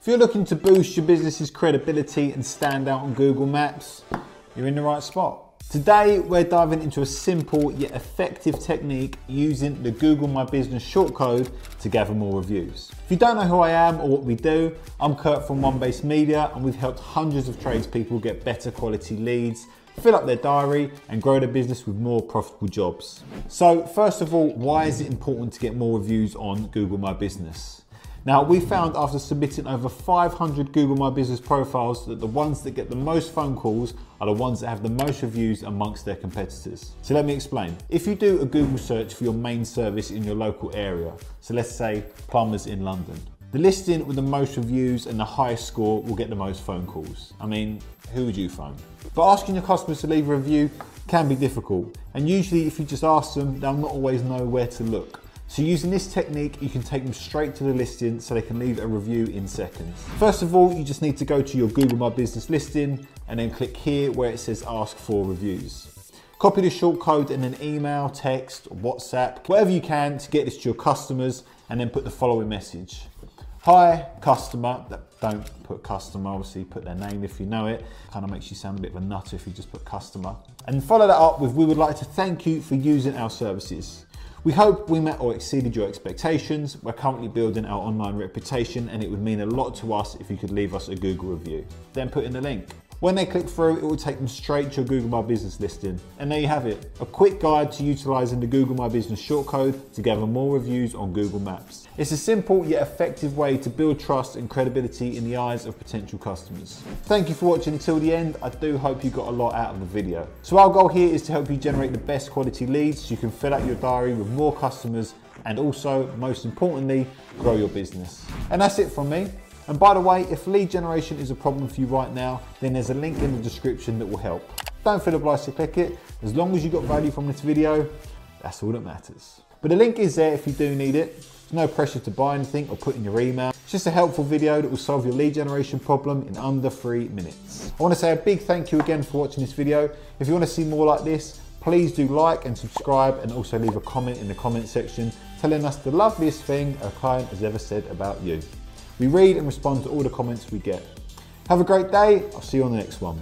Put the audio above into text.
If you're looking to boost your business's credibility and stand out on Google Maps, you're in the right spot. Today, we're diving into a simple yet effective technique using the Google My Business shortcode to gather more reviews. If you don't know who I am or what we do, I'm Kurt from One Base Media, and we've helped hundreds of tradespeople get better quality leads, fill up their diary, and grow their business with more profitable jobs. So, first of all, why is it important to get more reviews on Google My Business? Now, we found after submitting over 500 Google My Business profiles that the ones that get the most phone calls are the ones that have the most reviews amongst their competitors. So let me explain. If you do a Google search for your main service in your local area, so let's say plumbers in London, the listing with the most reviews and the highest score will get the most phone calls. I mean, who would you phone? But asking your customers to leave a review can be difficult. And usually if you just ask them, they'll not always know where to look. So using this technique, you can take them straight to the listing so they can leave a review in seconds. First of all, you just need to go to your Google My Business listing and then click here where it says ask for reviews. Copy the short code in an email, text, WhatsApp, whatever you can to get this to your customers and then put the following message. Hi, customer. Don't put customer, obviously put their name if you know it. Kind of makes you sound a bit of a nutter if you just put customer. And follow that up with we would like to thank you for using our services. We hope we met or exceeded your expectations. We're currently building our online reputation and it would mean a lot to us if you could leave us a Google review. Then put in the link. When they click through, it will take them straight to your Google My Business listing. And there you have it, a quick guide to utilizing the Google My Business shortcode to gather more reviews on Google Maps. It's a simple yet effective way to build trust and credibility in the eyes of potential customers. Thank you for watching until the end. I do hope you got a lot out of the video. So our goal here is to help you generate the best quality leads so you can fill out your diary with more customers and also, most importantly, grow your business. And that's it from me. And by the way, if lead generation is a problem for you right now, then there's a link in the description that will help. Don't feel obliged to click it. As long as you got value from this video, that's all that matters. But the link is there if you do need it. There's no pressure to buy anything or put in your email. It's just a helpful video that will solve your lead generation problem in under three minutes. I want to say a big thank you again for watching this video. If you want to see more like this, please do like and subscribe and also leave a comment in the comment section telling us the loveliest thing a client has ever said about you. We read and respond to all the comments we get. Have a great day. I'll see you on the next one.